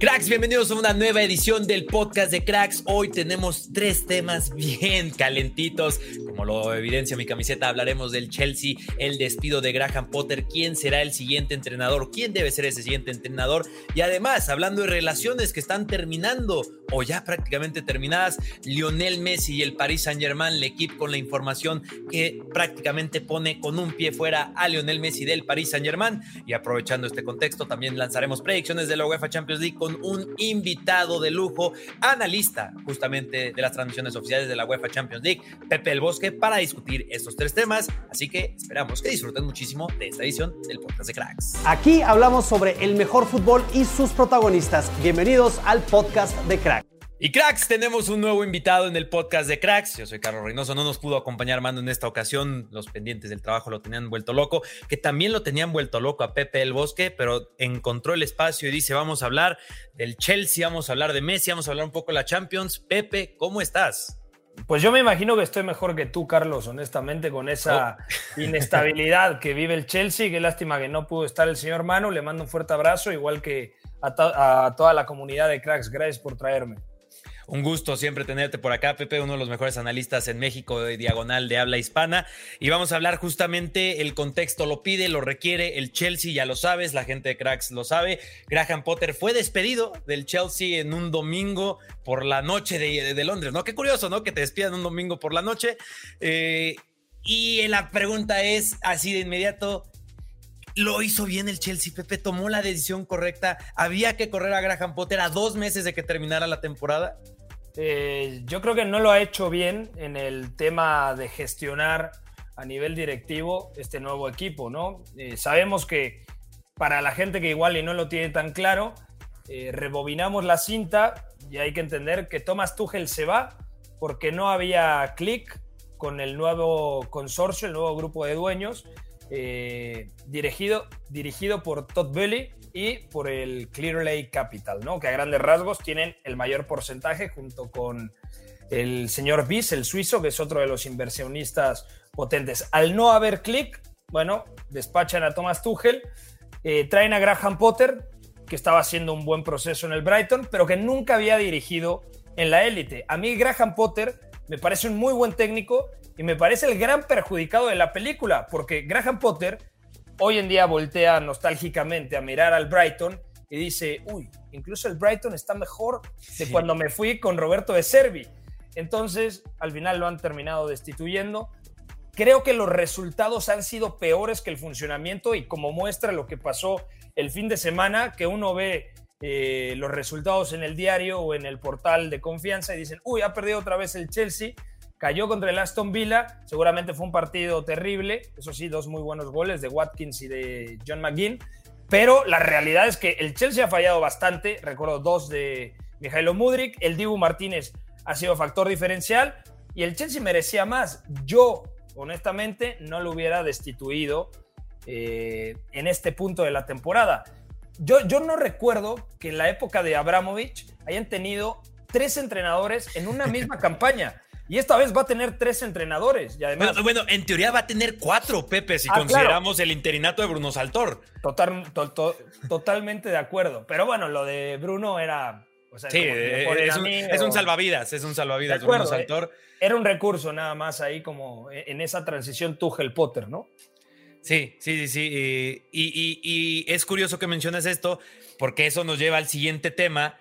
Cracks, bienvenidos a una nueva edición del podcast de Cracks. Hoy tenemos tres temas bien calentitos. Como lo evidencia mi camiseta, hablaremos del Chelsea, el despido de Graham Potter, quién será el siguiente entrenador, quién debe ser ese siguiente entrenador. Y además, hablando de relaciones que están terminando o ya prácticamente terminadas, Lionel Messi y el Paris Saint-Germain, el equipo con la información que prácticamente pone con un pie fuera a Lionel Messi del Paris Saint-Germain. Y aprovechando este contexto, también lanzaremos predicciones de la UEFA Champions League con un invitado de lujo, analista justamente de las transmisiones oficiales de la UEFA Champions League, Pepe El Bosque, para discutir estos tres temas. Así que esperamos que disfruten muchísimo de esta edición del podcast de Cracks. Aquí hablamos sobre el mejor fútbol y sus protagonistas. Bienvenidos al podcast de Cracks. Y cracks, tenemos un nuevo invitado en el podcast de cracks. Yo soy Carlos Reynoso, no nos pudo acompañar Mando en esta ocasión. Los pendientes del trabajo lo tenían vuelto loco, que también lo tenían vuelto loco a Pepe el Bosque, pero encontró el espacio y dice, vamos a hablar del Chelsea, vamos a hablar de Messi, vamos a hablar un poco de la Champions. Pepe, ¿cómo estás? Pues yo me imagino que estoy mejor que tú, Carlos, honestamente, con esa oh. inestabilidad que vive el Chelsea. Qué lástima que no pudo estar el señor Manu. Le mando un fuerte abrazo, igual que a, a toda la comunidad de cracks. Gracias por traerme. Un gusto siempre tenerte por acá, Pepe, uno de los mejores analistas en México de diagonal de habla hispana. Y vamos a hablar justamente, el contexto lo pide, lo requiere, el Chelsea ya lo sabes, la gente de Cracks lo sabe. Graham Potter fue despedido del Chelsea en un domingo por la noche de, Londres, ¿no? Qué curioso, ¿no? Que te despidan un domingo por la noche. Eh, y la pregunta es así de inmediato, lo hizo bien el Chelsea, Pepe, tomó la decisión correcta. Había que correr a Graham Potter a dos meses de que terminara la temporada. Eh, yo creo que no lo ha hecho bien en el tema de gestionar a nivel directivo este nuevo equipo, ¿no? Eh, sabemos que para la gente que igual y no lo tiene tan claro, eh, rebobinamos la cinta y hay que entender que Thomas Tuchel se va porque no había clic con el nuevo consorcio, el nuevo grupo de dueños, dirigido, dirigido por Todd Billy, y por el Clear Capital, ¿no? que a grandes rasgos tienen el mayor porcentaje junto con el señor Bis, el suizo, que es otro de los inversionistas potentes. Al no haber clic, bueno, despachan a Thomas Tuchel, eh, traen a Graham Potter, que estaba haciendo un buen proceso en el Brighton, pero que nunca había dirigido en la élite. A mí Graham Potter me parece un muy buen técnico y me parece el gran perjudicado de la película, porque Graham Potter hoy en día voltea nostálgicamente a mirar al Brighton y dice, uy, incluso el Brighton está mejor de cuando me fui con Roberto de Servi. Entonces, al final lo han terminado destituyendo. Creo que los resultados han sido peores que el funcionamiento y como muestra lo que pasó el fin de semana, que uno ve eh, los resultados en el diario o en el portal de confianza y dicen, uy, ha perdido otra vez el Chelsea Cayó contra el Aston Villa, seguramente fue un partido terrible, eso sí, dos muy buenos goles de Watkins y de John McGinn, pero la realidad es que el Chelsea ha fallado bastante, recuerdo dos de Mijailo Mudrik, el Dibu Martínez ha sido factor diferencial y el Chelsea merecía más. Yo, honestamente, no lo hubiera destituido eh, en este punto de la temporada. Yo, yo no recuerdo que en la época de Abramovich hayan tenido tres entrenadores en una misma campaña. Y esta vez va a tener tres entrenadores. Y además, bueno, en teoría va a tener cuatro, Pepe, si ah, consideramos el interinato de Bruno Saltor. Total, totalmente de acuerdo. Pero bueno, lo de Bruno era. sí, es, un, salvavidas, es un salvavidas, Bruno Saltor. Eh, era un recurso nada más ahí, como en esa transición Tuchel-Potter, ¿no? Sí, sí, sí, sí. Y, y es curioso que menciones esto, porque eso nos lleva al siguiente tema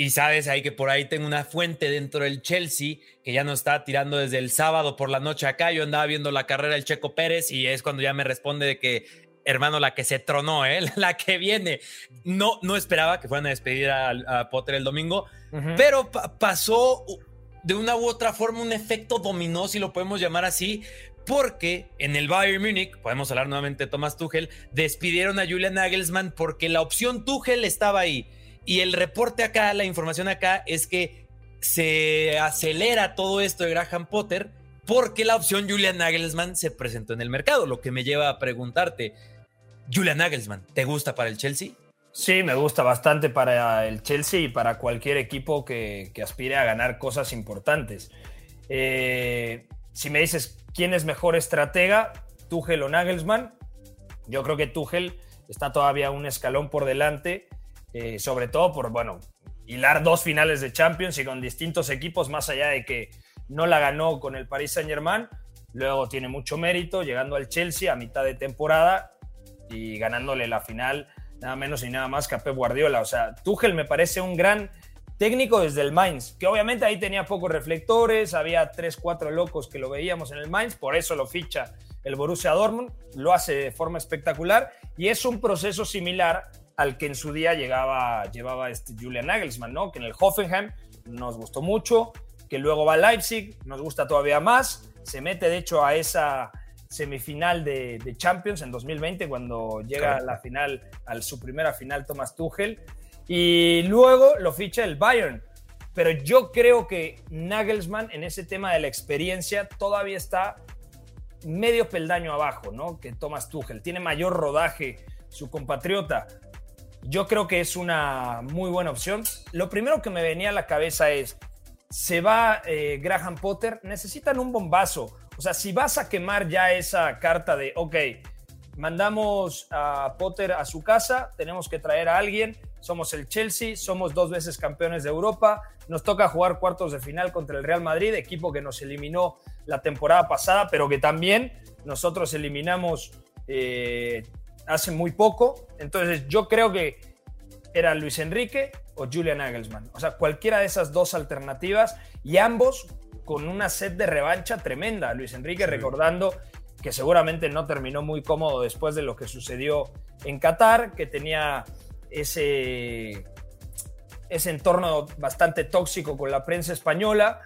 y sabes ahí que por ahí tengo una fuente dentro del Chelsea que ya no está tirando desde el sábado por la noche acá. Yo andaba viendo la carrera del Checo Pérez y es cuando ya me responde de que, hermano, la que se tronó, ¿eh? la que viene. No, no esperaba que fueran a despedir a, Potter el domingo, pero pasó de una u otra forma un efecto dominó, si lo podemos llamar así, porque en el Bayern Múnich, podemos hablar nuevamente de Thomas Tuchel, despidieron a Julian Nagelsmann porque la opción Tuchel estaba ahí y el reporte acá, la información acá es que se acelera todo esto de Graham Potter porque la opción Julian Nagelsmann se presentó en el mercado, lo que me lleva a preguntarte, Julian Nagelsmann, ¿te gusta para el Chelsea? Sí, me gusta bastante para el Chelsea y para cualquier equipo que, aspire a ganar cosas importantes. Eh, si me dices quién es mejor estratega, Tuchel o Nagelsmann, yo creo que Tuchel está todavía un escalón por delante eh, sobre todo por, bueno, hilar dos finales de Champions y con distintos equipos, más allá de que no la ganó con el Paris Saint Germain, luego tiene mucho mérito llegando al Chelsea a mitad de temporada y ganándole la final nada menos y nada más que a Pep Guardiola. O sea, Tuchel me parece un gran técnico desde el Mainz, que obviamente ahí tenía pocos reflectores, había tres, cuatro locos que lo veíamos en el Mainz, por eso lo ficha el Borussia Dortmund, lo hace de forma espectacular y es un proceso similar al que en su día llegaba, llevaba este Julian Nagelsmann, ¿no? Que en el Hoffenheim nos gustó mucho, que luego va a Leipzig, nos gusta todavía más, se mete de hecho a esa semifinal de, Champions en 2020 cuando llega a la final, a su primera final Thomas Tuchel y luego lo ficha el Bayern. Pero yo creo que Nagelsmann en ese tema de la experiencia todavía está medio peldaño abajo, ¿no? Que Thomas Tuchel. Tiene mayor rodaje su compatriota. Yo creo que es una muy buena opción. Lo primero que me venía a la cabeza es, se va eh, Graham Potter, necesitan un bombazo. O sea, si vas a quemar ya esa carta de, ok, mandamos a Potter a su casa, tenemos que traer a alguien, somos el Chelsea, somos dos veces campeones de Europa, nos toca jugar cuartos de final contra el Real Madrid, equipo que nos eliminó la temporada pasada, pero que también nosotros eliminamos eh, hace muy poco. Entonces yo creo que era Luis Enrique o Julian Nagelsmann. O sea, cualquiera de esas dos alternativas y ambos con una sed de revancha tremenda. Luis Enrique recordando que seguramente no terminó muy cómodo después de lo que sucedió en Qatar, que tenía ese, ese entorno bastante tóxico con la prensa española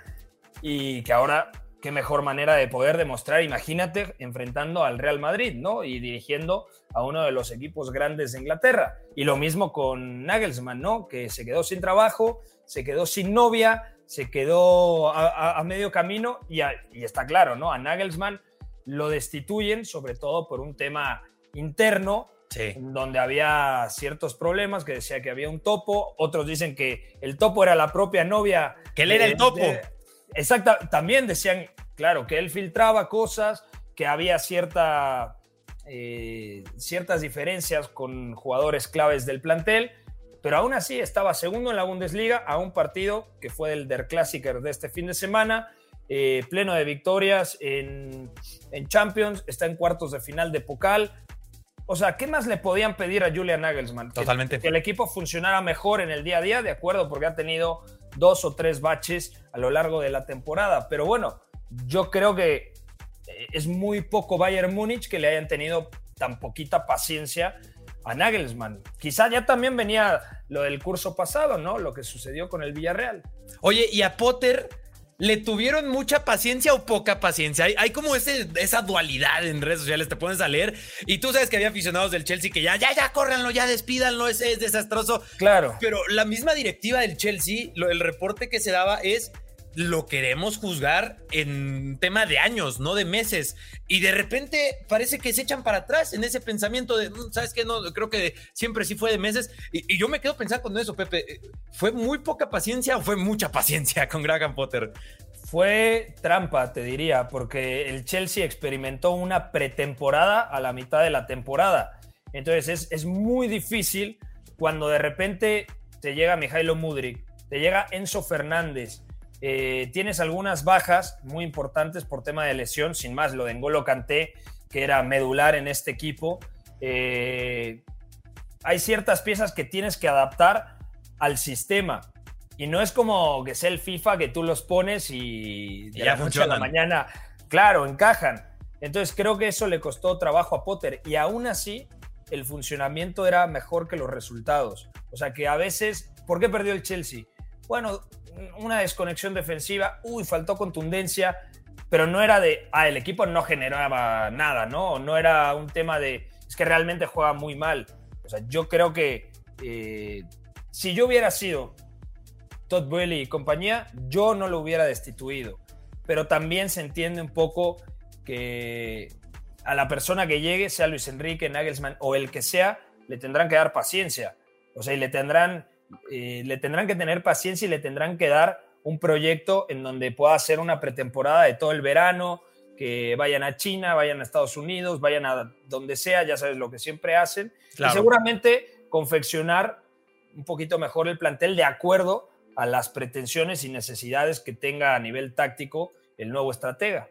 y que ahora qué mejor manera de poder demostrar, imagínate, enfrentando al Real Madrid, ¿no? Y dirigiendo a uno de los equipos grandes de Inglaterra. Y lo mismo con Nagelsmann, ¿no? Que se quedó sin trabajo, se quedó sin novia, se quedó a, medio camino y, y, está claro, ¿no? A Nagelsmann lo destituyen, sobre todo por un tema interno donde había ciertos problemas, que decía que había un topo, otros dicen que el topo era la propia novia. Que él era el topo. Exacto, también decían, claro, que él filtraba cosas, que había cierta, eh, ciertas diferencias con jugadores claves del plantel, pero aún así estaba segundo en la Bundesliga a un partido que fue el Der Klassiker de este fin de semana, eh, pleno de victorias en, en Champions, está en cuartos de final de Pokal, o sea, ¿qué más le podían pedir a Julian Nagelsmann? Totalmente. Que, el equipo funcionara mejor en el día a día, de acuerdo, porque ha tenido dos o tres baches a lo largo de la temporada. Pero bueno, yo creo que eh, es muy poco Bayern Múnich que le hayan tenido tan poquita paciencia a Nagelsmann. Quizá ya también venía lo del curso pasado, ¿no? Lo que sucedió con el Villarreal. Oye, y a Potter ¿Le tuvieron mucha paciencia o poca paciencia? Hay, como esa dualidad en redes sociales, te pones a leer y tú sabes que había aficionados del Chelsea que ya, ya, ya, córranlo, ya despídanlo, es, es desastroso. Claro. Pero la misma directiva del Chelsea, el reporte que se daba es lo queremos juzgar en tema de años, no de meses. Y de repente parece que se echan para atrás en ese pensamiento de, mm, ¿sabes qué? No, creo que siempre sí fue de meses. Y, yo me quedo pensando con eso, Pepe. ¿Fue muy poca paciencia o fue mucha paciencia con Graham Potter? Fue trampa, te diría, porque el Chelsea experimentó una pretemporada a la mitad de la temporada. Entonces es, es muy difícil cuando de repente te llega Mijailo Mudrik, te llega Enzo Fernández, eh, tienes algunas bajas muy importantes por tema de lesión, sin más, lo de Ngolo Kanté, que era medular en este equipo. Eh, hay ciertas piezas que tienes que adaptar al sistema. Y no es como que sea el FIFA que tú los pones y de ya la noche a la mañana, claro, encajan. Entonces creo que eso le costó trabajo a Potter y aún así el funcionamiento era mejor que los resultados. O sea que a veces, ¿por qué perdió el Chelsea? Bueno, una desconexión defensiva, uy, faltó contundencia, pero no era de, ah, el equipo no generaba nada, ¿no? No era un tema de, es que realmente juega muy mal. O sea, yo creo que eh, si yo hubiera sido Todd Boehly y compañía, yo no lo hubiera destituido. Pero también se entiende un poco que a la persona que llegue, sea Luis Enrique, Nagelsmann o el que sea, le tendrán que dar paciencia. O sea, y le tendrán eh, le tendrán que tener paciencia y le tendrán que dar un proyecto en donde pueda hacer una pretemporada de todo el verano, que vayan a China, vayan a Estados Unidos, vayan a donde sea, ya sabes lo que siempre hacen, y seguramente confeccionar un poquito mejor el plantel de acuerdo a las pretensiones y necesidades que tenga a nivel táctico el nuevo estratega.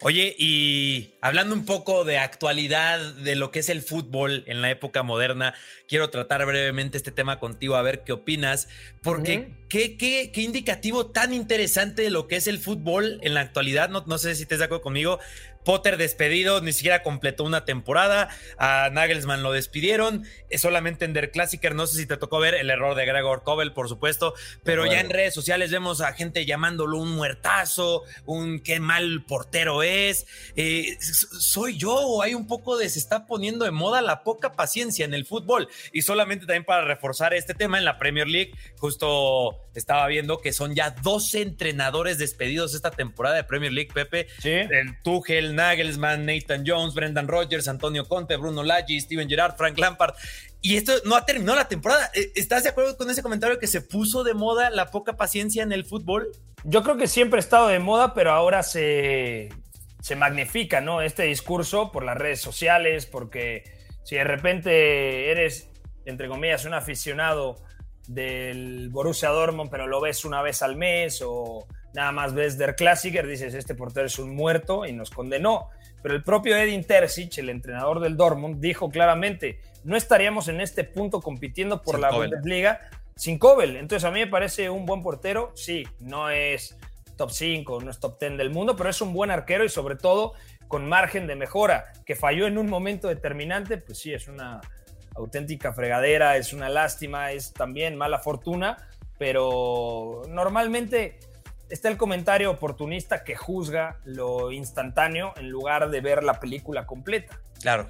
Oye, y hablando un poco de actualidad de lo que es el fútbol en la época moderna, quiero tratar brevemente este tema contigo, a ver qué opinas, porque qué, qué, qué, indicativo tan interesante de lo que es el fútbol en la actualidad, no, no sé si estás de acuerdo conmigo, Potter despedido, ni siquiera completó una temporada. A Nagelsmann lo despidieron. Solamente en Der Klassiker, no sé si te tocó ver el error de Gregor Kobel, por supuesto. Pero ya en redes sociales vemos a gente llamándolo un muertazo, un qué mal portero es. Eh, ¿Soy yo o hay un poco de se está poniendo de moda la poca paciencia en el fútbol? Y solamente también para reforzar este tema en la Premier League, justo estaba viendo que son ya 12 entrenadores despedidos esta temporada de Premier League, Pepe. Sí. El Tuchel, Nagelsmann, Nathan Jones, Brendan Rodgers, Antonio Conte, Bruno Laggi, Steven Gerrard, Frank Lampard. Y esto no ha terminado la temporada. Eh, ¿Estás de acuerdo con ese comentario que se puso de moda la poca paciencia en el fútbol? Yo creo que siempre ha estado de moda, pero ahora se, se magnifica, ¿no? Este discurso por las redes sociales, porque si de repente eres, entre comillas, un aficionado del Borussia Dortmund, pero lo ves una vez al mes o nada más ves Der Klassiker, dices, este portero es un muerto y nos condenó. Pero el propio Edin Terzic, el entrenador del Dortmund, dijo claramente, no estaríamos en este punto compitiendo por Sin la. Bundesliga sin Kobel. Entonces a mí me parece un buen portero, sí, no es top 5, no es top 10 del mundo, pero es un buen arquero y sobre todo con margen de mejora, que falló en un momento determinante, pues sí, es una auténtica fregadera, es una lástima, es también mala fortuna, pero normalmente está el comentario oportunista que juzga lo instantáneo en lugar de ver la película completa. Claro.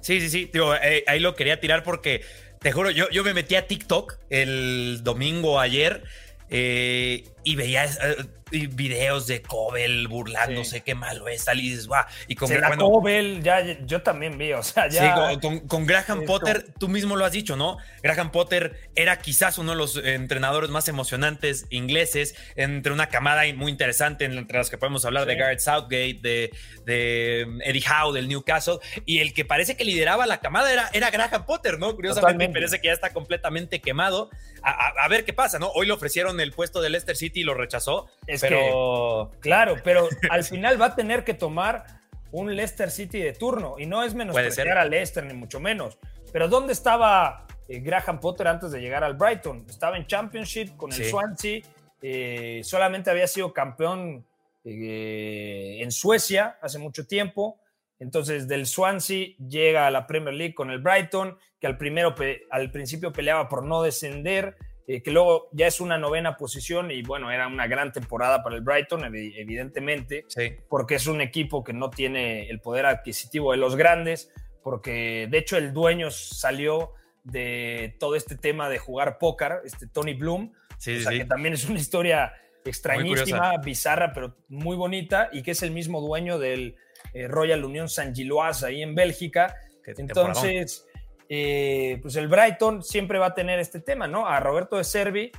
Sí, sí, sí. Digo, eh, ahí lo quería tirar porque, te juro, yo, yo me metí a TikTok el domingo ayer eh, y veía eh, y videos de Cobel burlándose, Sí. qué malo es, y dices, guau. Y con, bueno, Kobel, ya, yo también vi, o sea, ya... Sí, con, Graham Esto- Potter, tú mismo lo has dicho, ¿no? Graham Potter era quizás uno de los eh, entrenadores más emocionantes ingleses, entre una camada muy interesante, entre las que podemos hablar de. Garrett Southgate, de, de um, Eddie Howe del Newcastle, y el que parece que lideraba la camada era, era Graham Potter, ¿no? Curiosamente, Totalmente. parece que ya está completamente quemado. A, a- a ver qué pasa, ¿no? Hoy le ofrecieron el puesto de Leicester City y lo rechazó, Es pero... Claro, pero al final va a tener que tomar un Leicester City de turno y no es menospreciar a Leicester ni mucho menos. Pero ¿dónde estaba eh, Graham Potter antes de llegar al Brighton? Estaba en Championship con el Sí. Swansea, eh, solamente había sido campeón eh, en Suecia hace mucho tiempo. Entonces del Swansea llega a la Premier League con el Brighton, que al, primero al principio peleaba por no descender, eh, que luego ya es una novena posición y bueno, era una gran temporada para el Brighton, evi- evidentemente, Sí. porque es un equipo que no tiene el poder adquisitivo de los grandes, porque de hecho el dueño salió de todo este tema de jugar póker, este Tony Bloom, Sí, o sea, sí. que también es una historia extrañísima, bizarra, pero muy bonita, y que es el mismo dueño del eh, Royal Union Saint Gilloise ahí en Bélgica. Entonces, eh, pues el Brighton siempre va a tener este tema, ¿no? A Roberto de Servi,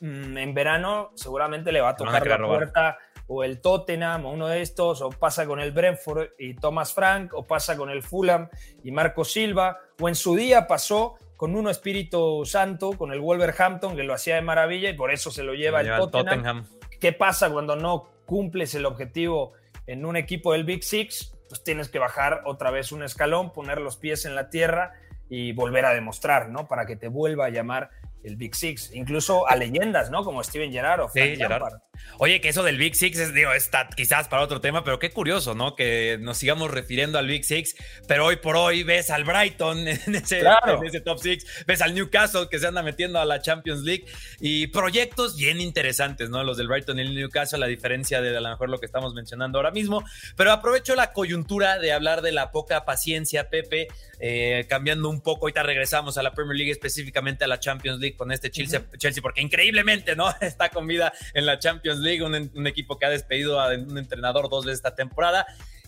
mm, en verano seguramente le va a tocar la robar. puerta o el Tottenham o uno de estos, o pasa con el Brentford y Thomas Frank, o pasa con el Fulham y Marco Silva, o en su día pasó con uno Espíritu Santo, con el Wolverhampton, que lo hacía de maravilla y por eso se lo lleva, Lo el lleva el Tottenham. Tottenham. ¿Qué pasa cuando no cumples el objetivo en un equipo del Big Six? Pues tienes que bajar otra vez un escalón, poner los pies en la tierra y volver a demostrar, ¿no? Para que te vuelva a llamar el Big Six. Incluso a leyendas, ¿no? Como Steven Gerrard o Sí, Frank. Lampard. Oye, que eso del Big Six es, digo, está quizás para otro tema, pero qué curioso, ¿no? Que nos sigamos refiriendo al Big Six, pero hoy por hoy ves al Brighton en ese, Claro. en ese top six, ves al Newcastle que se anda metiendo a la Champions League y proyectos bien interesantes, ¿no? Los del Brighton y el Newcastle, a diferencia de a lo mejor lo que estamos mencionando ahora mismo, pero aprovecho la coyuntura de hablar de la poca paciencia, Pepe, eh, cambiando un poco, ahorita regresamos a la Premier League, específicamente a la Champions League con este Chelsea, Chelsea porque increíblemente, ¿no? Está con vida en la Champions League, un, un equipo que ha despedido a un entrenador dos veces esta temporada.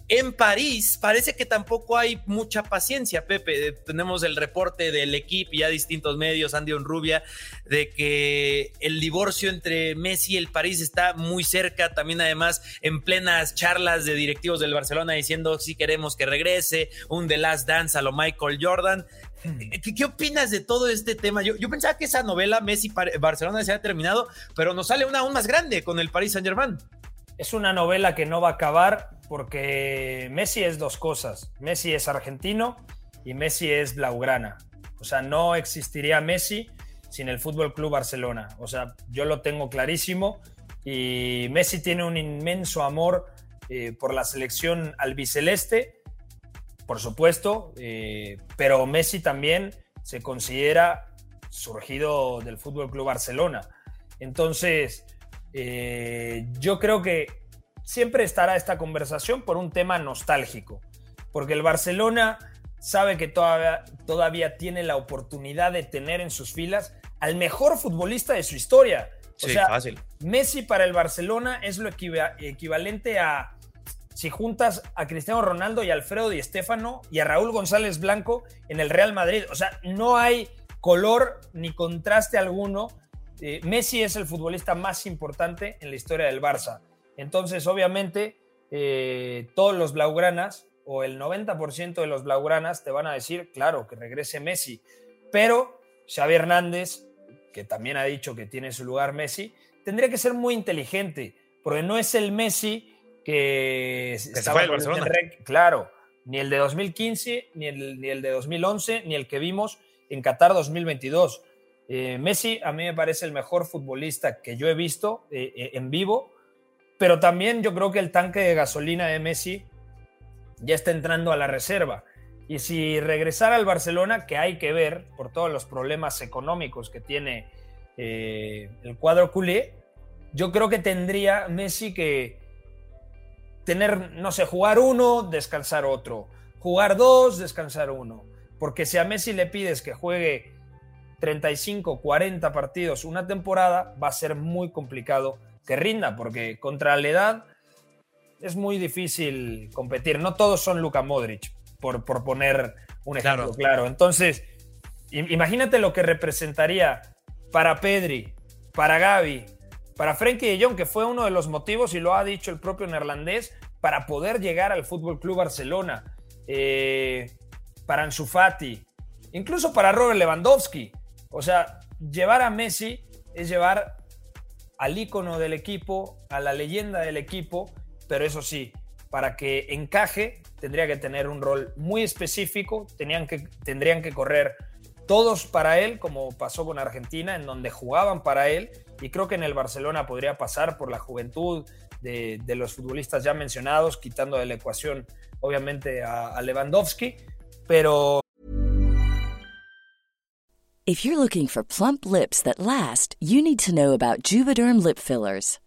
En París parece que tampoco hay mucha paciencia, Pepe. Eh, Tenemos el reporte del equipo y ya distintos medios, Andy Rubia, de que el divorcio entre Messi y el París está muy cerca. También además en plenas charlas de directivos del Barcelona diciendo si queremos que regrese, un The Last Dance a lo Michael Jordan. ¿Qué, opinas de todo este tema? Yo, pensaba que esa novela Messi-Barcelona se había terminado, pero nos sale una aún más grande con el Paris Saint-Germain. Es una novela que no va a acabar porque Messi es dos cosas. Messi es argentino y Messi es blaugrana. O sea, no existiría Messi sin el Fútbol Club Barcelona. O sea, yo lo tengo clarísimo y Messi tiene un inmenso amor eh, por la selección albiceleste por supuesto, eh, pero Messi también se considera surgido del Fútbol Club Barcelona. Entonces, eh, yo creo que siempre estará esta conversación por un tema nostálgico, porque el Barcelona sabe que todavía, todavía tiene la oportunidad de tener en sus filas al mejor futbolista de su historia. O sea, fácil. Messi para el Barcelona es lo equivalente a si juntas a Cristiano Ronaldo y Alfredo Di Stéfano y a Raúl González Blanco en el Real Madrid. O sea, no hay color ni contraste alguno. Eh, Messi es el futbolista más importante en la historia del Barça. Entonces, obviamente, eh, todos los blaugranas o el 90% de los blaugranas te van a decir, claro, que regrese Messi. Pero Xavi Hernández, que también ha dicho que tiene su lugar Messi, tendría que ser muy inteligente, porque no es el Messi que, estaba Barcelona. claro, ni el de 2015, ni el, ni el de 2011, ni el que vimos en Qatar 2022. Eh, Messi a mí me parece el mejor futbolista que yo he visto eh, eh, en vivo, pero también yo creo que el tanque de gasolina de Messi ya está entrando a la reserva. Y si regresara al Barcelona, que hay que ver por todos los problemas económicos que tiene el cuadro culé, yo creo que tendría Messi que, tener, no sé, jugar uno, descansar otro, jugar dos, descansar uno. Porque si a Messi le pides que juegue 35, 40 partidos una temporada, va a ser muy complicado que rinda, porque contra la edad es muy difícil competir. No todos son Luka Modric, por, por poner un ejemplo claro. claro. Entonces, imagínate lo que representaría para Pedri, para Gaby, para Frenkie de Jong, que fue uno de los motivos, y lo ha dicho el propio neerlandés, para poder llegar al Fútbol Club Barcelona, eh, para Ansu Fati, incluso para Robert Lewandowski. O sea, llevar a Messi es llevar al ícono del equipo, a la leyenda del equipo, pero eso sí, para que encaje tendría que tener un rol muy específico, tenían que, tendrían que correr todos para él, como pasó con Argentina, en donde jugaban para él, y creo que en el Barcelona podría pasar por la juventud de, los futbolistas ya mencionados, quitando de la ecuación obviamente a, a Lewandowski, pero... If you're looking for plump lips that last, you need to know about Juvederm lip fillers.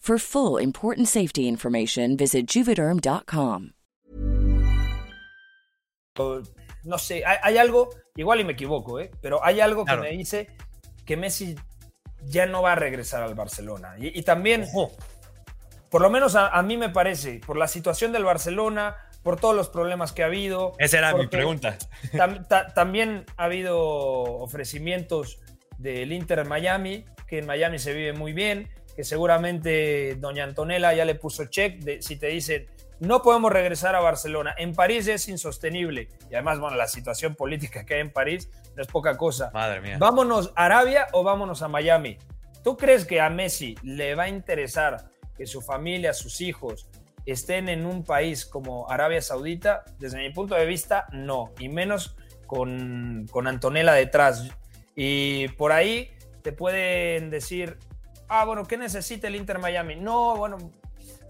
For full important safety information, visit juvederm.com. No sé, hay, algo, igual y me equivoco, ¿eh? pero hay algo que me dice que Messi ya no va a regresar al Barcelona. Y, también, por lo menos a, mí me parece, por la situación del Barcelona, por todos los problemas que ha habido. Esa era mi pregunta. también ha habido ofrecimientos del Inter Miami, que en Miami se vive muy bien que seguramente doña Antonella ya le puso check, de, si te dicen, no podemos regresar a Barcelona, en París es insostenible, y además, bueno, la situación política que hay en París no es poca cosa. Madre mía. Vámonos a Arabia o vámonos a Miami. ¿Tú crees que a Messi le va a interesar que su familia, sus hijos, estén en un país como Arabia Saudita? Desde mi punto de vista, no, y menos con, con Antonella detrás. Y por ahí te pueden decir, ah, bueno, ¿qué necesita el Inter Miami? No, bueno,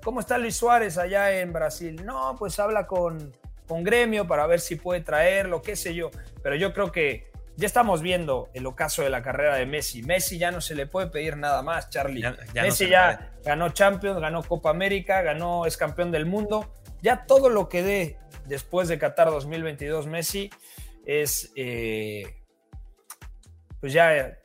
¿cómo está Luis Suárez allá en Brasil? No, pues habla con, con Gremio para ver si puede traerlo, qué sé yo. Pero yo creo que ya estamos viendo el ocaso de la carrera de Messi. Messi ya no se le puede pedir nada más, Charlie. Messi ya ganó Champions, ganó Copa América, ganó, es campeón del mundo. Ya todo lo que dé después de Qatar 2022 Messi es, eh, pues ya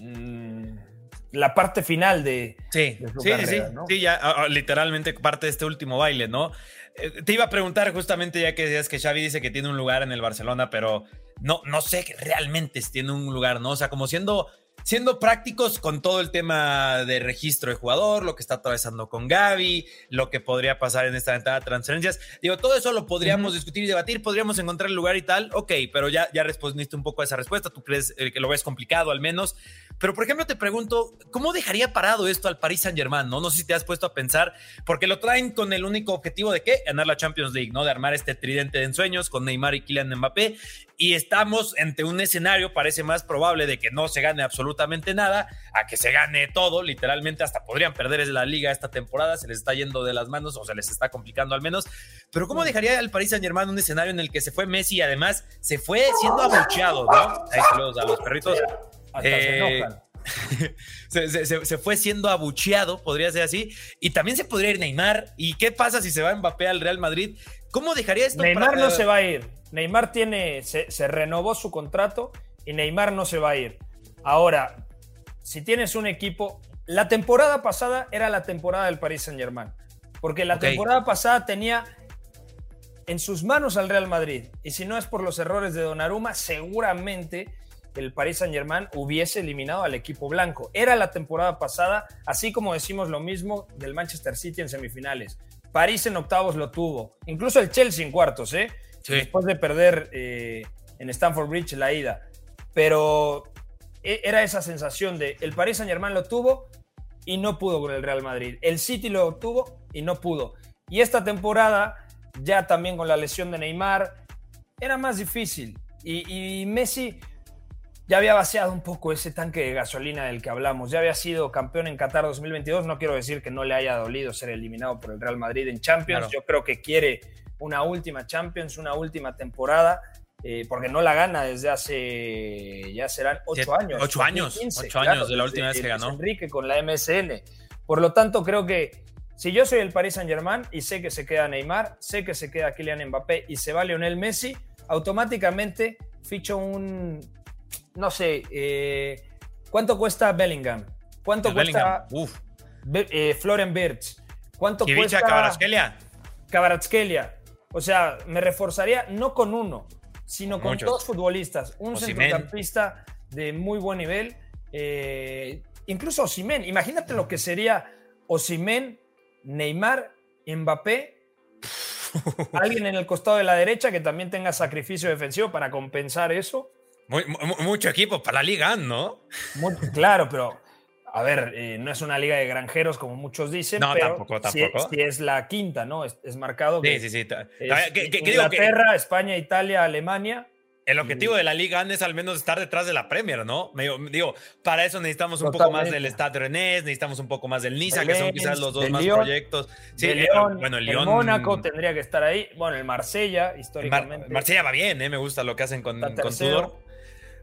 mm, la parte final de, sí, su sí, carrera, sí, ¿no? sí, ya ah, ah, literalmente parte de este último baile, ¿no? Eh, Te iba a preguntar justamente ya que decías que Xavi dice que tiene un lugar en el Barcelona, pero no, no sé que realmente si tiene un lugar, ¿no? O sea, como siendo, siendo prácticos con todo el tema de registro de jugador, lo que está atravesando con Gaby, lo que podría pasar en esta ventana de transferencias. Digo, todo eso lo podríamos discutir y debatir, podríamos encontrar el lugar y tal. Ok, pero ya, ya respondiste un poco a esa respuesta. Tú crees eh, que lo ves complicado al menos. Pero, por ejemplo, te pregunto, ¿cómo dejaría parado esto al Paris Saint-Germain? ¿no? no sé si te has puesto a pensar, porque lo traen con el único objetivo de qué? Ganar la Champions League, ¿no? De armar este tridente de ensueños con Neymar y Kylian Mbappé. Y estamos ante un escenario, parece más probable de que no se gane absolutamente nada, a que se gane todo, literalmente hasta podrían perder la liga esta temporada, se les está yendo de las manos o se les está complicando al menos. Pero ¿cómo dejaría al Paris Saint-Germain un escenario en el que se fue Messi y además se fue siendo abucheado, ¿no? Ahí saludos a los perritos. Hasta se Eh, enojan. se, se- se- se fue siendo abucheado, podría ser así. Y también se podría ir Neymar. ¿Y qué pasa si se va Mbappé al Real Madrid? ¿Cómo dejaría esto? Neymar para- no se va a ir. Neymar tiene, se, se renovó su contrato y Neymar no se va a ir. Ahora, si tienes un equipo, la temporada pasada era la temporada del Paris Saint Germain, porque la temporada pasada tenía en sus manos al Real Madrid y si no es por los errores de Donnarumma, seguramente el Paris Saint Germain hubiese eliminado al equipo blanco. Era la temporada pasada, así como decimos lo mismo del Manchester City en semifinales. París en octavos lo tuvo, incluso el Chelsea en cuartos, ¿eh? Sí. después de perder eh, en Stamford Bridge la ida. Pero e- era esa sensación de el Paris Saint Germain lo tuvo y no pudo con el Real Madrid. El City lo tuvo y no pudo. Y esta temporada, ya también con la lesión de Neymar, era más difícil. Y, y Messi ya había vaciado un poco ese tanque de gasolina del que hablamos. Ya había sido campeón en Qatar 2022. No quiero decir que no le haya dolido ser eliminado por el Real Madrid en Champions. Claro. Yo creo que quiere una última Champions, una última temporada, eh, porque no la gana desde hace, ya serán ocho años. ocho años, 2015, ocho años de la última vez que ganó. Enrique con la MSN. Por lo tanto, creo que si yo soy el Paris Saint Germain y sé que se queda Neymar, sé que se queda Kylian Mbappé y se va Lionel Messi, automáticamente ficho un, no sé, eh, ¿cuánto cuesta Bellingham? ¿Cuánto El cuesta Bellingham. Be- eh, Florian Wirtz? ¿Cuánto cuesta Kvaratskhelia. Kvaratskhelia? O sea, me reforzaría no con uno, sino con Muchos. dos futbolistas. Un centrocampista de muy buen nivel. eh, incluso Osimen. Imagínate lo que sería Osimen, Neymar, Mbappé. Alguien en el costado de la derecha que también tenga sacrificio defensivo para compensar eso. Muy- mu- mucho equipo para la liga, ¿no? Muy- claro, pero a ver, eh, no es una liga de granjeros como muchos dicen. No, pero tampoco, sí- tampoco. Sí, es la quinta, ¿no? Es, es marcado. Sí, que sí, sí. Es que digo que Inglaterra, España, Italia, Alemania. el objetivo de la liga es al menos estar detrás de la Premier, ¿no? Digo, digo, para eso necesitamos un poco más del Stade Rennais, necesitamos un poco más del Niza, que son quizás los dos más proyectos. Sí, de eh, León, bueno, el el Lyon. Mónaco tendría que estar ahí. Bueno, el Marsella, Mar- históricamente. Marsella va bien, ¿eh? me gusta lo que hacen con, con. Tudor.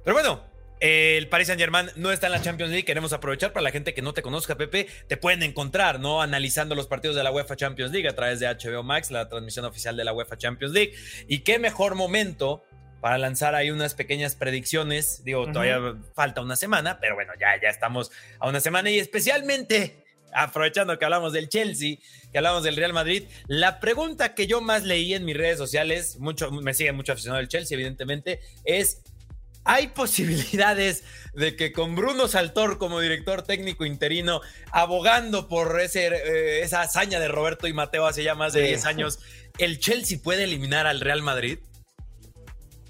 Pero bueno, eh, el Paris Saint Germain no está en la Champions League. Queremos aprovechar para la gente que no te conozca, Pepe. Te pueden encontrar, ¿no? Analizando los partidos de la UEFA Champions League a través de HBO Max, la transmisión oficial de la UEFA Champions League. Y qué mejor momento para lanzar ahí unas pequeñas predicciones. Digo, todavía falta una semana, pero bueno, ya, ya estamos a una semana y especialmente aprovechando que hablamos del Chelsea, que hablamos del Real Madrid, la pregunta que yo más leí en mis redes sociales, mucho, me sigue mucho aficionado del Chelsea, evidentemente, es, ¿hay posibilidades de que con Bruno Saltor como director técnico interino, abogando por ese, eh, esa hazaña de Roberto y Mateo hace ya más de Sí. 10 años, el Chelsea puede eliminar al Real Madrid?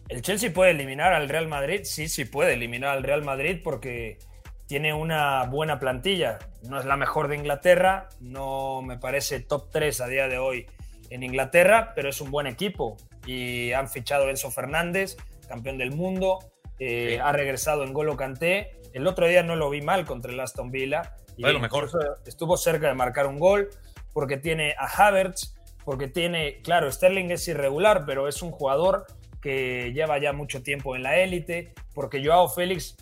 El Chelsea puede eliminar al Real Madrid. Sí, sí puede eliminar al Real Madrid porque tiene una buena plantilla. No es la mejor de Inglaterra, no me parece top 3 a día de hoy en Inglaterra, pero es un buen equipo. Y han fichado a Enzo Fernández, campeón del mundo. Eh, ha regresado en Golo Canté. El otro día no lo vi mal contra el Aston Villa. Y lo mejor. Estuvo cerca de marcar un gol porque tiene a Havertz, porque tiene, claro, Sterling es irregular, pero es un jugador que lleva ya mucho tiempo en la élite, porque Joao Félix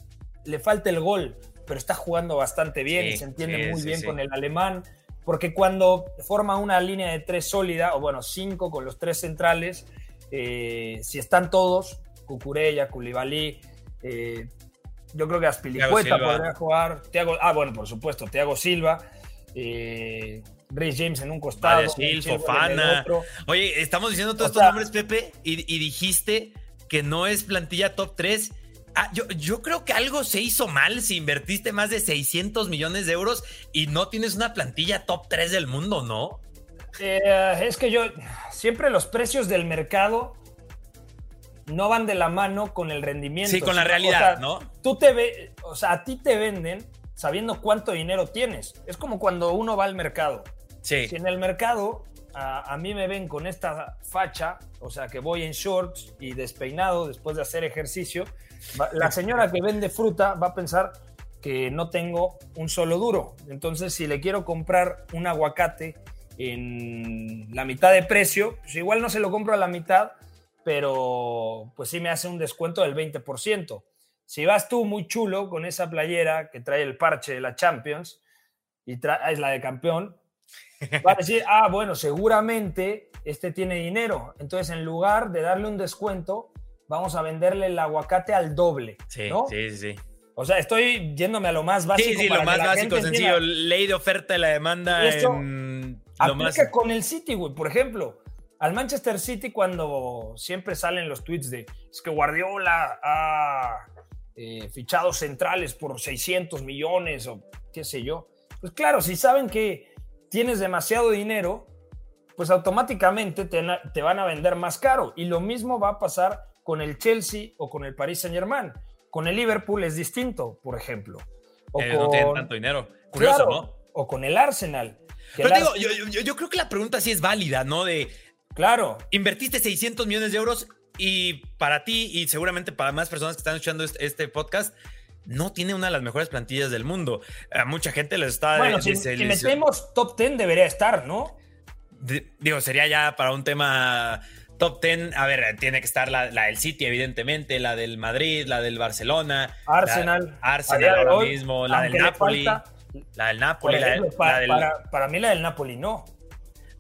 le falta el gol, pero está jugando bastante bien y se entiende muy bien con el alemán, porque cuando forma una línea de tres sólida, o bueno, cinco con los tres centrales, eh, si están todos, Cucurella, Koulibaly, eh, yo creo que Aspilicueta podría jugar, ah, bueno, por supuesto, Thiago Silva, eh, James en un costado. Fofana. Oye, estamos diciendo todos estos nombres, Pepe, y, dijiste que no es plantilla top 3. Ah, yo, yo, creo que algo se hizo mal si invertiste más de 600 millones de euros y no tienes una plantilla top 3 del mundo, ¿no? Eh, es que yo siempre los precios del mercado no van de la mano con el rendimiento. Sí, con la realidad, ¿no? Tú te ves, o sea, a ti te venden sabiendo cuánto dinero tienes. Es como cuando uno va al mercado. Sí. Si en el mercado a, mí me ven con esta facha, o sea, que voy en shorts y despeinado después de hacer ejercicio, la señora que vende fruta va a pensar que no tengo un solo duro. Entonces, si le quiero comprar un aguacate en la mitad de precio, pues igual no se lo compro a la mitad, pero pues sí me hace un descuento del 20%. Si vas tú muy chulo con esa playera que trae el parche de la Champions y es la de campeón, va a decir, ah, bueno, seguramente este tiene dinero. Entonces, en lugar de darle un descuento, vamos a venderle el aguacate al doble. Sí, sí, sí. O sea, estoy yéndome a lo más básico. Sí, sí, lo más básico, sencillo. Ley de oferta y la demanda. en lo más... con el City, güey. Por ejemplo, al Manchester City, cuando siempre salen los tweets de es que Guardiola ha eh, fichado centrales por 600 millones o qué sé yo. Pues claro, si saben que tienes demasiado dinero, pues automáticamente te, van a vender más caro. Y lo mismo va a pasar con el Chelsea o con el Paris Saint Germain. Con el Liverpool es distinto, por ejemplo. O con, no tienen tanto dinero. Curioso, ¿no? O con el Arsenal. Pero digo, yo, creo que la pregunta sí es válida, ¿no? De. Claro. Invertiste 600 millones de euros y para ti y seguramente para más personas que están escuchando este, este podcast, no tiene una de las mejores plantillas del mundo. A mucha gente les está... Bueno, si, metemos top 10 debería estar, ¿no? digo, sería ya para un tema top 10. A ver, tiene que estar la, del City, evidentemente, la del Madrid, la del Barcelona. Arsenal. Arsenal ahora mismo, la del Napoli. la del Napoli. para, para, mí la del Napoli no.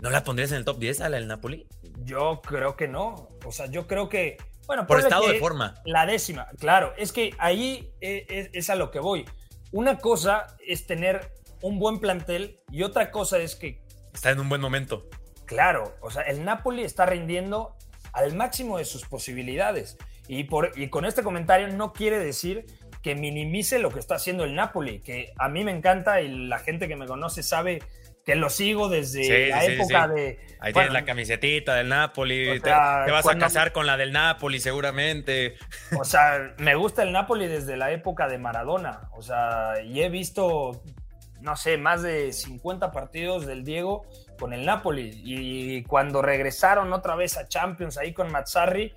¿No la pondrías en el top 10 a la del Napoli? Yo creo que no. O sea, yo creo que bueno, por estado de forma. La décima, claro. Es que ahí e, e, es, a lo que voy. Una cosa es tener un buen plantel y otra cosa es que... Está en un buen momento. Claro, o sea, el Napoli está rindiendo al máximo de sus posibilidades. Y, por, y con este comentario no quiere decir que minimice lo que está haciendo el Napoli, que a mí me encanta y la gente que me conoce sabe que lo sigo desde la época de. Ahí tienes la camisetita del Napoli. te, vas a casar con la del Napoli, seguramente. O sea, me gusta el Napoli desde la época de Maradona. O sea, y he visto, no sé, más de 50 partidos del Diego con el Napoli. Y cuando regresaron otra vez a Champions ahí con Mazzarri,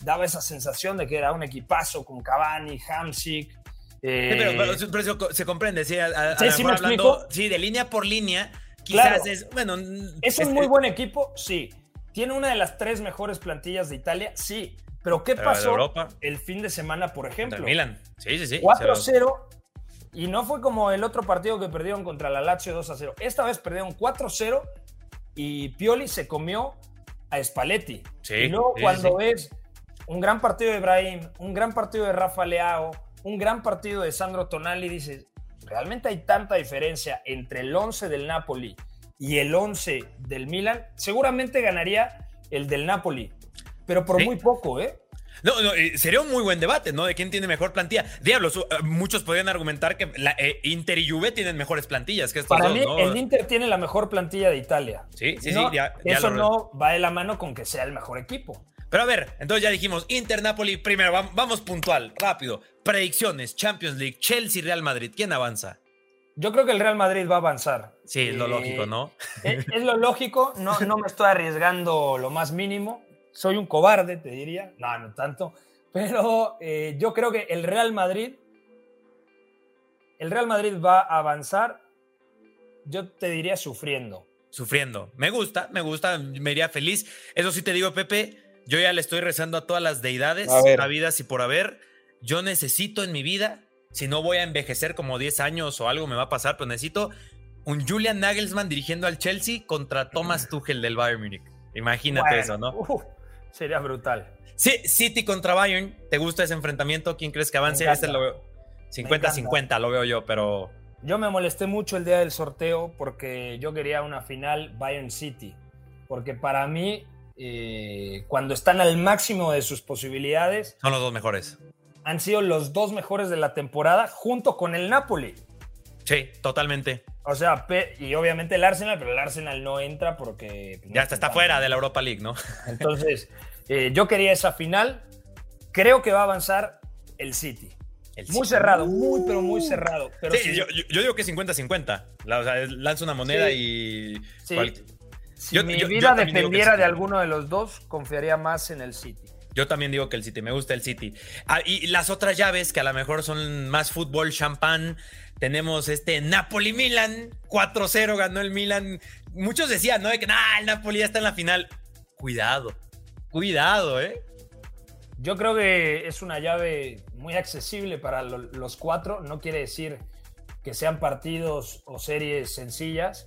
daba esa sensación de que era un equipazo con Cavani, Hamsik. Eh, pero, se comprende, sí, sí, hablando, sí, de línea por línea, Quizás es, bueno. ¿Es un muy buen equipo? Sí. ¿Tiene una de las tres mejores plantillas de Italia? Sí. Pero ¿qué pasó el fin de semana, por ejemplo? Milan. Sí, sí, sí. 4-0. Y no fue como el otro partido que perdieron contra la Lazio 2-0. Esta vez perdieron 4-0 y Pioli se comió a Spalletti. Sí, y luego cuando ves un gran partido de Ibrahim, un gran partido de Rafa Leao, un gran partido de Sandro Tonali, dices, realmente hay tanta diferencia entre el 11 del Napoli y el 11 del Milan, seguramente ganaría el del Napoli, pero por muy poco, ¿eh? No, no, eh, sería un muy buen debate, ¿no? De quién tiene mejor plantilla. Diablos, uh, muchos podrían argumentar que la, eh, Inter y Juve tienen mejores plantillas que estos Para mí, el Inter tiene la mejor plantilla de Italia. Sí, sí, sí. eso no va de la mano con que sea el mejor equipo. Pero a ver, entonces ya dijimos Inter, Napoli, primero, vamos puntual, rápido. Predicciones, Champions League, Chelsea, Real Madrid, ¿quién avanza? Yo creo que el Real Madrid va a avanzar. Sí, es lo lógico, ¿no? Es, lo lógico, no, no me estoy arriesgando lo más mínimo. Soy un cobarde, te diría. No, no tanto. Pero eh, yo creo que el Real Madrid, el Real Madrid va a avanzar, yo te diría sufriendo. Sufriendo. Me gusta, me gusta, me iría feliz. Eso sí te digo, Pepe, yo ya le estoy rezando a todas las deidades, habidas y por haber. Yo necesito en mi vida, si no voy a envejecer como 10 años o algo me va a pasar, pero necesito un Julian Nagelsmann dirigiendo al Chelsea contra Thomas Tuchel del Bayern Múnich. Imagínate eso, ¿no? sería brutal. Sí, City contra Bayern. ¿Te gusta ese enfrentamiento? ¿Quién crees que avance? Este lo veo. 50-50 lo veo yo, pero. Yo me molesté mucho el día del sorteo porque yo quería una final Bayern City. Porque para mí, eh, cuando están al máximo de sus posibilidades. Son los dos mejores. Han sido los dos mejores de la temporada junto con el Napoli. Sí, totalmente. O sea, y obviamente el Arsenal, pero el Arsenal no entra porque... Pues, ya está, está fuera de la Europa League, ¿no? Entonces, eh, yo quería esa final. Creo que va a avanzar el City. muy cerrado, muy, pero muy cerrado. Pero sí, Yo, digo que 50-50. O sea, lanza una moneda y... Si mi vida dependiera de alguno de los dos, confiaría más en el City. Yo también digo que el City, me gusta el City. Ah, y las otras llaves, que a lo mejor son más fútbol, champán, tenemos este Napoli-Milan, 4-0 ganó el Milan. Muchos decían, ¿no? De que nah, el Napoli ya está en la final. Cuidado, cuidado, ¿eh? Yo creo que es una llave muy accesible para los cuatro. No quiere decir que sean partidos o series sencillas.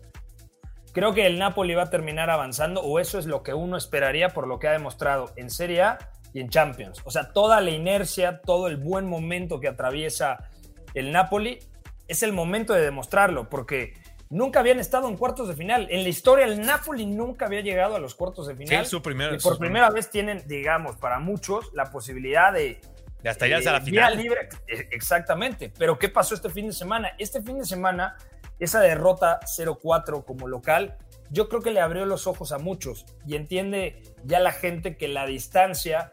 Creo que el Napoli va a terminar avanzando, o eso es lo que uno esperaría por lo que ha demostrado en Serie A y en Champions. O sea, toda la inercia, todo el buen momento que atraviesa el Napoli es el momento de demostrarlo, porque nunca habían estado en cuartos de final. En la historia, el Napoli nunca había llegado a los cuartos de final. Sí, su primer, y por primera vez tienen, digamos, para muchos, la posibilidad de. De hasta llegar a la final. libre. E, exactamente. Pero, ¿qué pasó este fin de semana? Este fin de semana, esa derrota 0-4 como local, yo creo que le abrió los ojos a muchos y entiende ya la gente que la distancia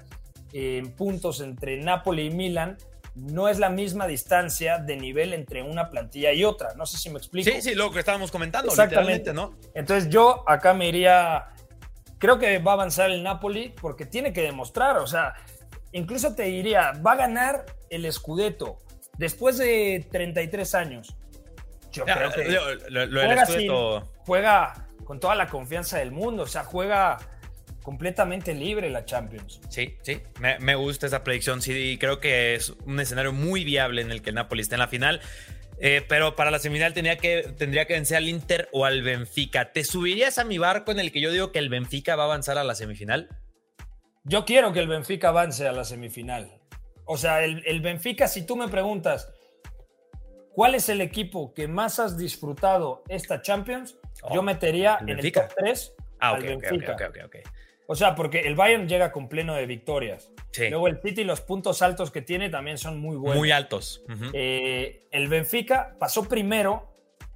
en puntos entre Napoli y Milan no es la misma distancia de nivel entre una plantilla y otra. No sé si me explico. Sí, sí, lo que estábamos comentando, Exactamente. ¿no? Entonces yo acá me iría, creo que va a avanzar el Napoli porque tiene que demostrar, o sea, incluso te diría, va a ganar el Scudetto después de 33 años. Yo creo que lo, juega con toda la confianza del mundo, o sea, juega completamente libre la Champions. Sí, sí, me, gusta esa predicción. Sí, creo que es un escenario muy viable en el que el Napoli está en la final. Eh, pero para la semifinal tenía que, tendría que vencer al Inter o al Benfica. ¿Te subirías a mi barco en el que yo digo que el Benfica va a avanzar a la semifinal? Yo quiero que el Benfica avance a la semifinal. O sea, el, Benfica, si tú me preguntas, ¿cuál es el equipo que más has disfrutado esta Champions? yo oh, metería en el top 3 ah, al Benfica. O sea, porque el Bayern llega con pleno de victorias. Luego el City, los puntos altos que tiene también son muy buenos. Muy altos. Eh, el Benfica pasó primero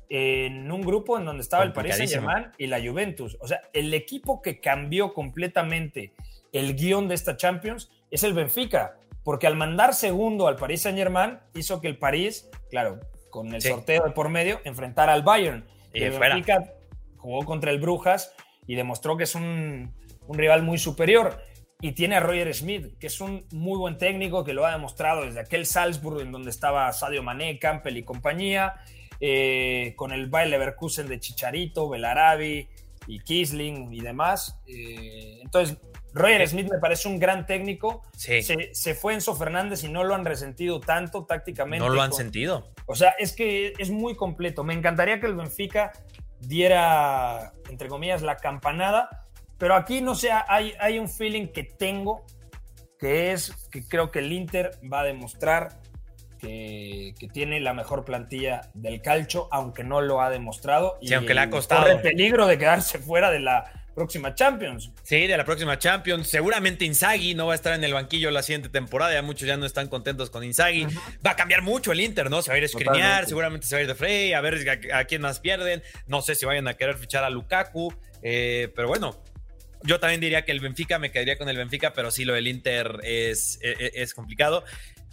en un grupo en donde estaba el Paris Saint-Germain y la Juventus. O sea, el equipo que cambió completamente el guion de esta Champions es el Benfica. Porque al mandar segundo al Paris Saint-Germain hizo que el París, claro, con el sorteo de por medio, enfrentara al Bayern. Y, el Benfica jugó contra el Brujas y demostró que es un un rival muy superior. Y tiene a Roger Smith, que es un muy buen técnico, que lo ha demostrado desde aquel Salzburg en donde estaba Sadio Mané, Campbell y compañía, eh, con el Bayer Leverkusen de Chicharito, Belarabi y Kisling y demás. Eh, entonces, Roger Smith me parece un gran técnico. Se, se, fue Enzo Fernández y no lo han resentido tanto tácticamente. No lo han sentido. O sea, es que es muy completo. Me encantaría que el Benfica diera, entre comillas, la campanada pero aquí, no sé, hay, hay un feeling que tengo, que es que creo que el Inter va a demostrar que, tiene la mejor plantilla del calcio, aunque no lo ha demostrado. y aunque le ha costado. Corre peligro de quedarse fuera de la próxima Champions. Sí, de la próxima Champions. Seguramente Inzaghi no va a estar en el banquillo la siguiente temporada. Ya muchos ya no están contentos con Inzaghi. Va a cambiar mucho el Inter, ¿no? Se va a ir a escrinear, seguramente se va a ir de Frey, a ver a, quién más pierden. No sé si vayan a querer fichar a Lukaku. Eh, pero bueno, yo también diría que el Benfica, me quedaría con el Benfica, pero sí lo del Inter es, e, e, es, complicado.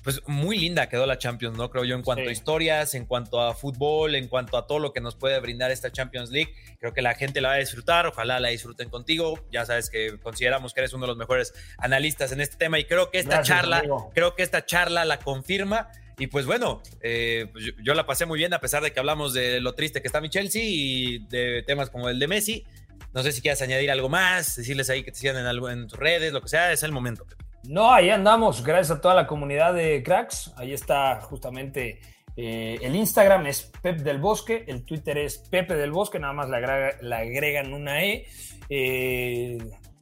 Pues muy linda quedó la Champions, ¿no? Creo yo, en cuanto a historias, en cuanto a fútbol, en cuanto a todo lo que nos puede brindar esta Champions League. Creo que la gente la va a disfrutar, ojalá la disfruten contigo. Ya sabes que consideramos que eres uno de los mejores analistas en este tema y creo que esta charla, creo que esta charla la confirma. Y pues bueno, eh, pues yo, la pasé muy bien a pesar de que hablamos de lo triste que está mi Chelsea y de temas como el de Messi. No sé si quieres añadir algo más, decirles ahí que te sigan en, algo, en tus redes, lo que sea, es el momento. No, ahí andamos, gracias a toda la comunidad de cracks. Ahí está justamente eh, el Instagram es Pep del Bosque, el Twitter es Pepe del Bosque, nada más le, agregan una E. Eh,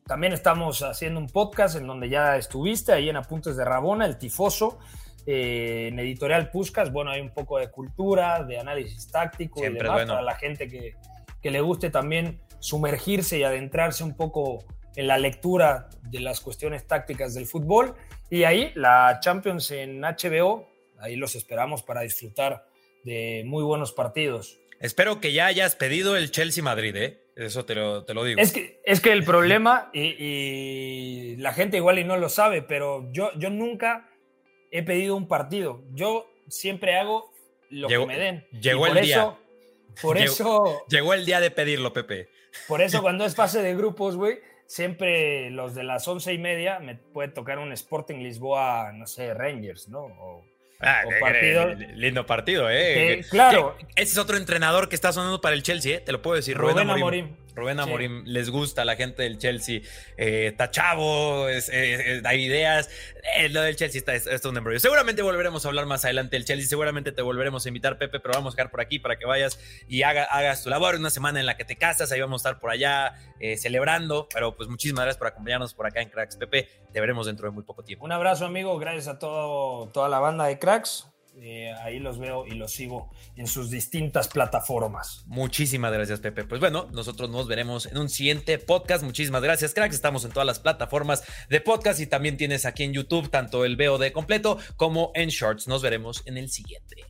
también estamos haciendo un podcast en donde ya estuviste, ahí en Apuntes de Rabona, el Tifoso. Eh, en Editorial Puscas, bueno, hay un poco de cultura, de análisis táctico y demás para la gente que, que le guste también sumergirse y adentrarse un poco en la lectura de las cuestiones tácticas del fútbol. Y ahí la Champions en HBO, ahí los esperamos para disfrutar de muy buenos partidos. Espero que ya hayas pedido el Chelsea Madrid, ¿eh? Eso te lo, te lo digo. Es que, es que el problema, y, la gente igual y no lo sabe, pero yo, yo nunca he pedido un partido. Yo siempre hago lo que me den. Llegó el día. Por eso. Llegó el día de pedirlo, Pepe. Por eso, cuando es fase de grupos, güey, siempre los de las once y media me puede tocar un Sporting Lisboa, no sé, Rangers, ¿no? O, ah, partido. lindo partido, ¿eh? claro. ese es otro entrenador que está sonando para el Chelsea, ¿eh? Te lo puedo decir, Rubén, Amorim. Rubén Amorim les gusta a la gente del Chelsea. Eh, está chavo, hay ideas. Eh, lo del Chelsea está, es, un embrollo. Seguramente volveremos a hablar más adelante del Chelsea. Seguramente te volveremos a invitar, Pepe, pero vamos a quedar por aquí para que vayas y hagas tu labor. Una semana en la que te casas, ahí vamos a estar por allá eh, celebrando. Pero pues muchísimas gracias por acompañarnos por acá en Cracks, Pepe. Te veremos dentro de muy poco tiempo. Un abrazo, amigo. Gracias a todo, toda la banda de Cracks. Eh, ahí los veo y los sigo en sus distintas plataformas. Muchísimas gracias, Pepe. Pues bueno, nosotros nos veremos en un siguiente podcast. Muchísimas gracias, cracks. Estamos en todas las plataformas de podcast y también tienes aquí en YouTube tanto el VOD completo como en Shorts. Nos veremos en el siguiente.